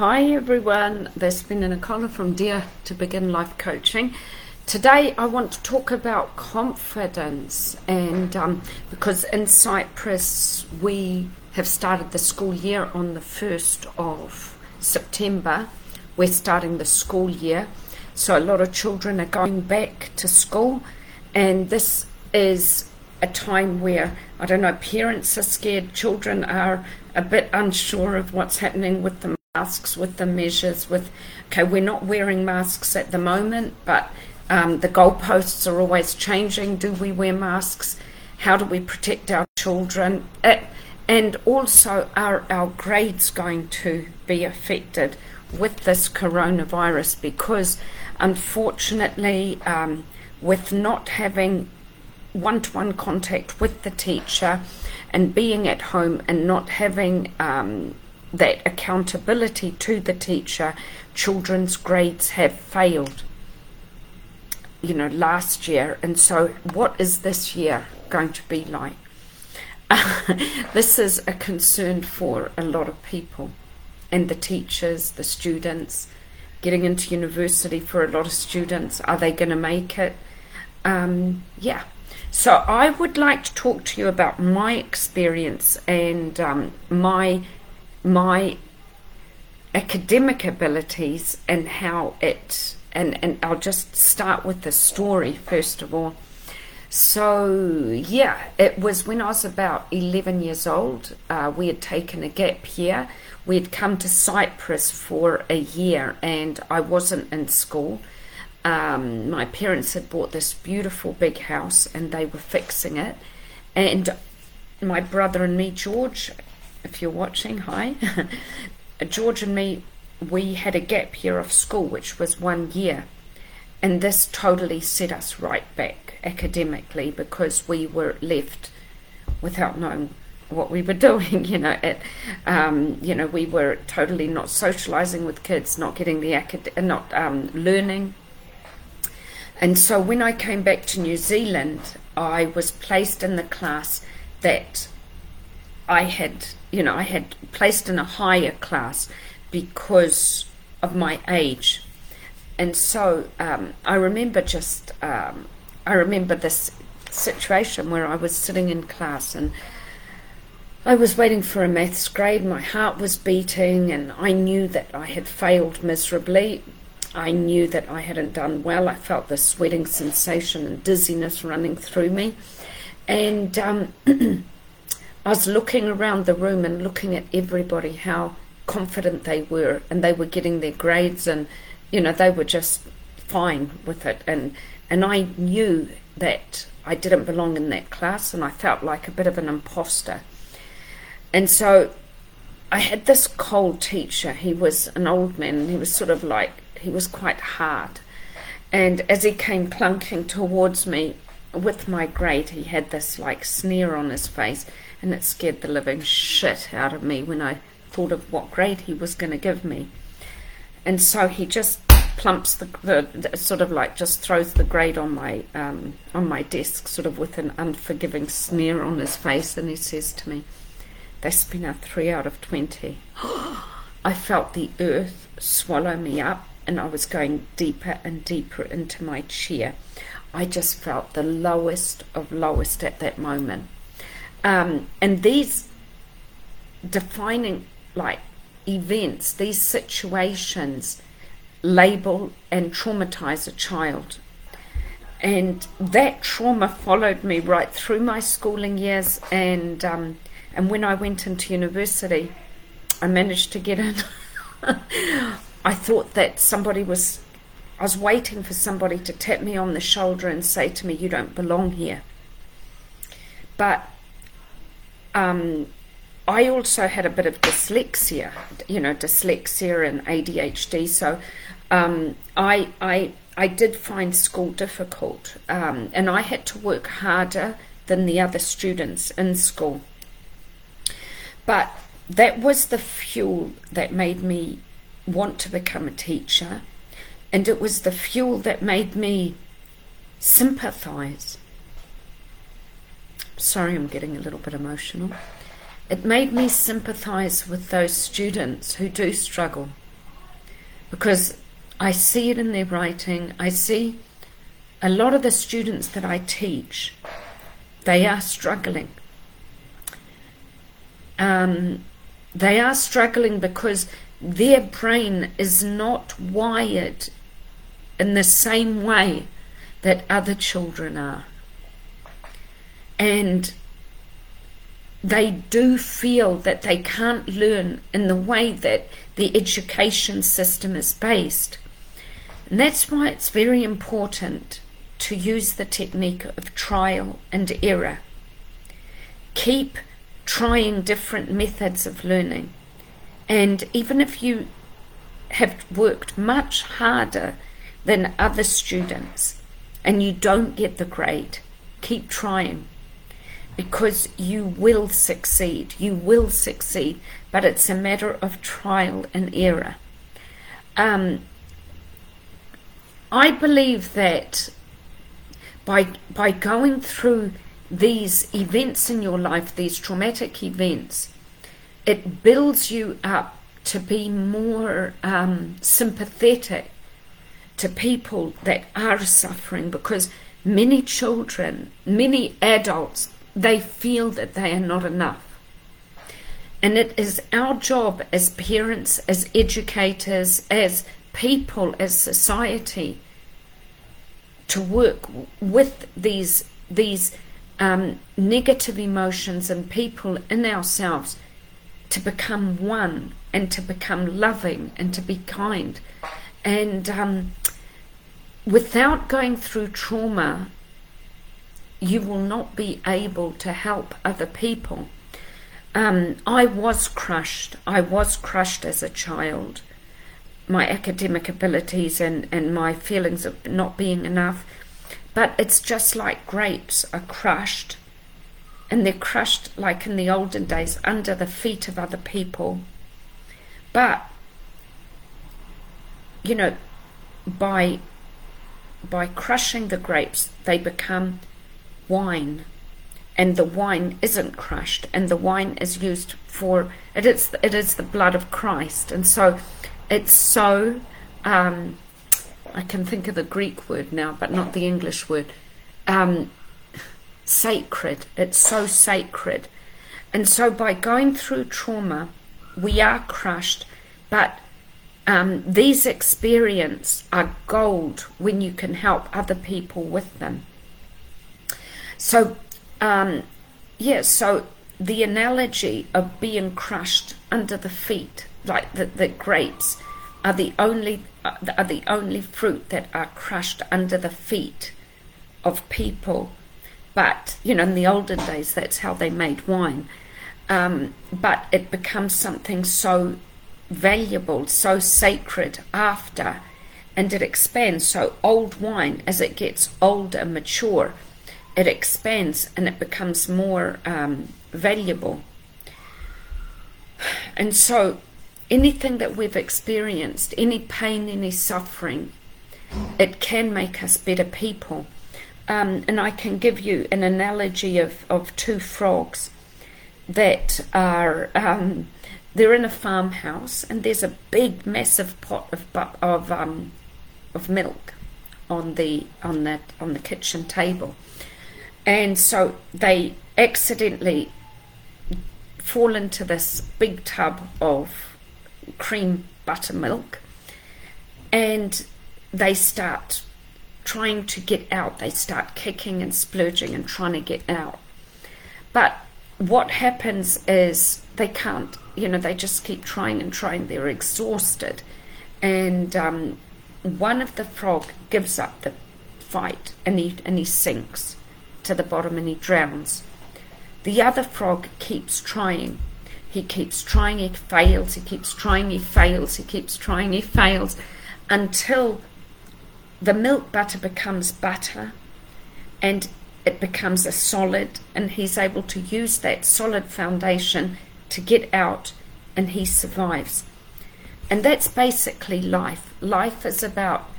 Hi everyone, this is Despina Nicola from Dear to Begin Life Coaching. Today I want to talk about confidence, and um, because in Cyprus we have started the school year on the 1st of September, we're starting the school year, so a lot of children are going back to school, and this is a time where I don't know, parents are scared, children are a bit unsure of what's happening with the masks, with the measures, with okay, we're not wearing masks at the moment, but um, the goalposts are always changing. Do we wear masks? How do we protect our children? It, and also, are our grades going to be affected with this coronavirus? Because unfortunately, um, with not having one to one contact with the teacher and being at home and not having um, that accountability to the teacher, children's grades have failed, you know, last year. And so, what is this year going to be like? this is a concern for a lot of people and the teachers, the students, getting into university for a lot of students. Are they going to make it? Um, yeah, so I would like to talk to you about my experience and um, my my academic abilities and how it and and I'll just start with the story first of all. So yeah, it was when I was about eleven years old. Uh, we had taken a gap year. We had come to Cyprus for a year, and I wasn't in school um, my parents had bought this beautiful big house and they were fixing it. And my brother and me, George, if you're watching, hi. George and me, we had a gap year of school, which was one year. And this totally set us right back academically because we were left without knowing what we were doing. You know, it, um, you know, we were totally not socializing with kids, not getting the acad- not um, learning and so when I came back to New Zealand, I was placed in the class that I had, you know, I had placed in a higher class because of my age. And so um, I remember just, um, I remember this situation where I was sitting in class and I was waiting for a maths grade. My heart was beating, and I knew that I had failed miserably. I knew that I hadn't done well. I felt the sweating sensation and dizziness running through me. And um, I was looking around the room and looking at everybody, how confident they were, and they were getting their grades, and you know they were just fine with it. And and I knew that I didn't belong in that class, and I felt like a bit of an imposter. And so I had this cold teacher. He was an old man, and he was sort of like he was quite hard. And as he came clunking towards me with my grade, he had this like sneer on his face, and it scared the living shit out of me when I thought of what grade he was going to give me. And so he just plumps the, the, sort of like just throws the grade on my um, on my desk, sort of with an unforgiving sneer on his face, and he says to me, "That's been a three out of 20. I felt the earth swallow me up and I was going deeper and deeper into my chair. I just felt the lowest of lowest at that moment. Um, and these defining like events, these situations label and traumatize a child. And that trauma followed me right through my schooling years and um, and when I went into university I managed to get in I thought that somebody was, I was waiting for somebody to tap me on the shoulder and say to me, You don't belong here. But um, I also had a bit of dyslexia, you know, dyslexia and ADHD. So um, I, I, I did find school difficult, um, and I had to work harder than the other students in school. But that was the fuel that made me want to become a teacher, and it was the fuel that made me sympathize. Sorry, I'm getting a little bit emotional. It made me sympathize with those students who do struggle because I see it in their writing. I see a lot of the students that I teach, they are struggling. Um, they are struggling because their brain is not wired in the same way that other children are. And they do feel that they can't learn in the way that the education system is based. And that's why it's very important to use the technique of trial and error. Keep trying different methods of learning. And even if you have worked much harder than other students and you don't get the grade, keep trying because you will succeed. You will succeed, but it's a matter of trial and error. Um, I believe that by by going through these events in your life, these traumatic events, it builds you up to be more um, sympathetic to people that are suffering because many children, many adults, they feel that they are not enough. And it is our job as parents, as educators, as people, as society to work with these these um, negative emotions and people in ourselves to become one and to become loving and to be kind. And um, without going through trauma, you will not be able to help other people. Um, I was crushed. I was crushed as a child my academic abilities and, and my feelings of not being enough. But it's just like grapes are crushed, and they're crushed like in the olden days under the feet of other people. But, you know, by by crushing the grapes, they become wine, and the wine isn't crushed, and the wine is used for it is it is the blood of Christ, and so it's so um, I can think of the Greek word now, but not the English word. Um, sacred. It's so sacred. And so by going through trauma, we are crushed, but um, these experiences are gold when you can help other people with them. So, um, yeah, so the analogy of being crushed under the feet like the, the grapes are the only uh, are the only fruit that are crushed under the feet of people. But you know, in the olden days, that's how they made wine. Um, but it becomes something so valuable, so sacred after, and it expands. So old wine, as it gets older, and mature, it expands and it becomes more um, valuable. And so anything that we've experienced, any pain, any suffering, it can make us better people. Um, and I can give you an analogy of, of two frogs that are um, they're in a farmhouse and there's a big massive pot of of um, of milk on the on that on the kitchen table, and so they accidentally fall into this big tub of cream buttermilk and they start trying to get out. They start kicking and splurging and trying to get out. But what happens is they can't, you know, they just keep trying and trying. They're exhausted. And um, one of the frog gives up the fight and he, and he sinks to the bottom and he drowns. The other frog keeps trying he keeps trying, he fails, he keeps trying, he fails, he keeps trying, he fails, until the milk butter becomes butter and it becomes a solid, and he's able to use that solid foundation to get out, and he survives. And that's basically life. Life is about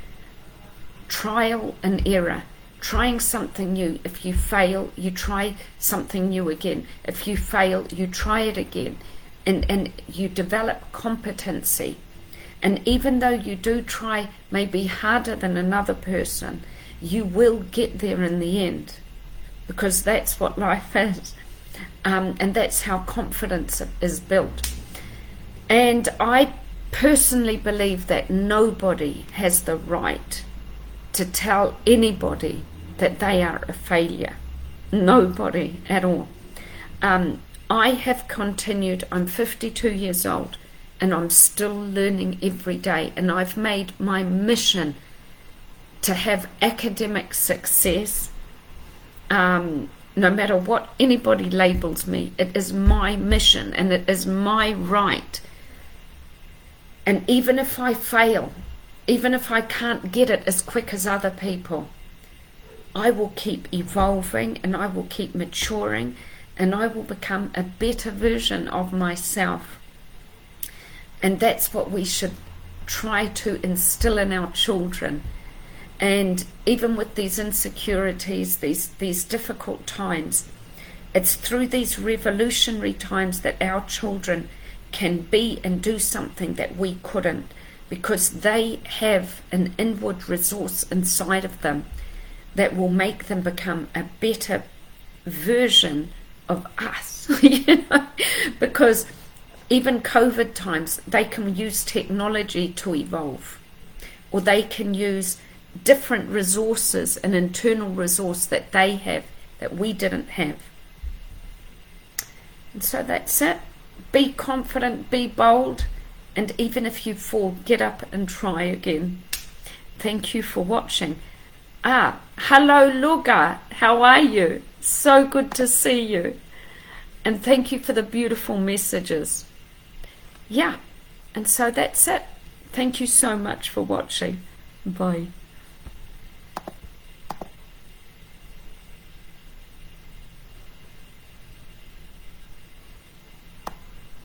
trial and error trying something new. If you fail, you try something new again. If you fail, you try it again. And, and you develop competency. And even though you do try maybe harder than another person, you will get there in the end because that's what life is. Um, and that's how confidence is built. And I personally believe that nobody has the right to tell anybody that they are a failure. Nobody at all. Um, I have continued, I'm 52 years old, and I'm still learning every day. And I've made my mission to have academic success, um, no matter what anybody labels me. It is my mission and it is my right. And even if I fail, even if I can't get it as quick as other people, I will keep evolving and I will keep maturing and I will become a better version of myself. And that's what we should try to instill in our children. And even with these insecurities, these, these difficult times, it's through these revolutionary times that our children can be and do something that we couldn't because they have an inward resource inside of them that will make them become a better version of us, you know, because even COVID times, they can use technology to evolve, or they can use different resources, an internal resource that they have that we didn't have. And so that's it. Be confident, be bold, and even if you fall, get up and try again. Thank you for watching. Ah, hello, Luga. How are you? So good to see you. And thank you for the beautiful messages. Yeah, and so that's it. Thank you so much for watching. Bye.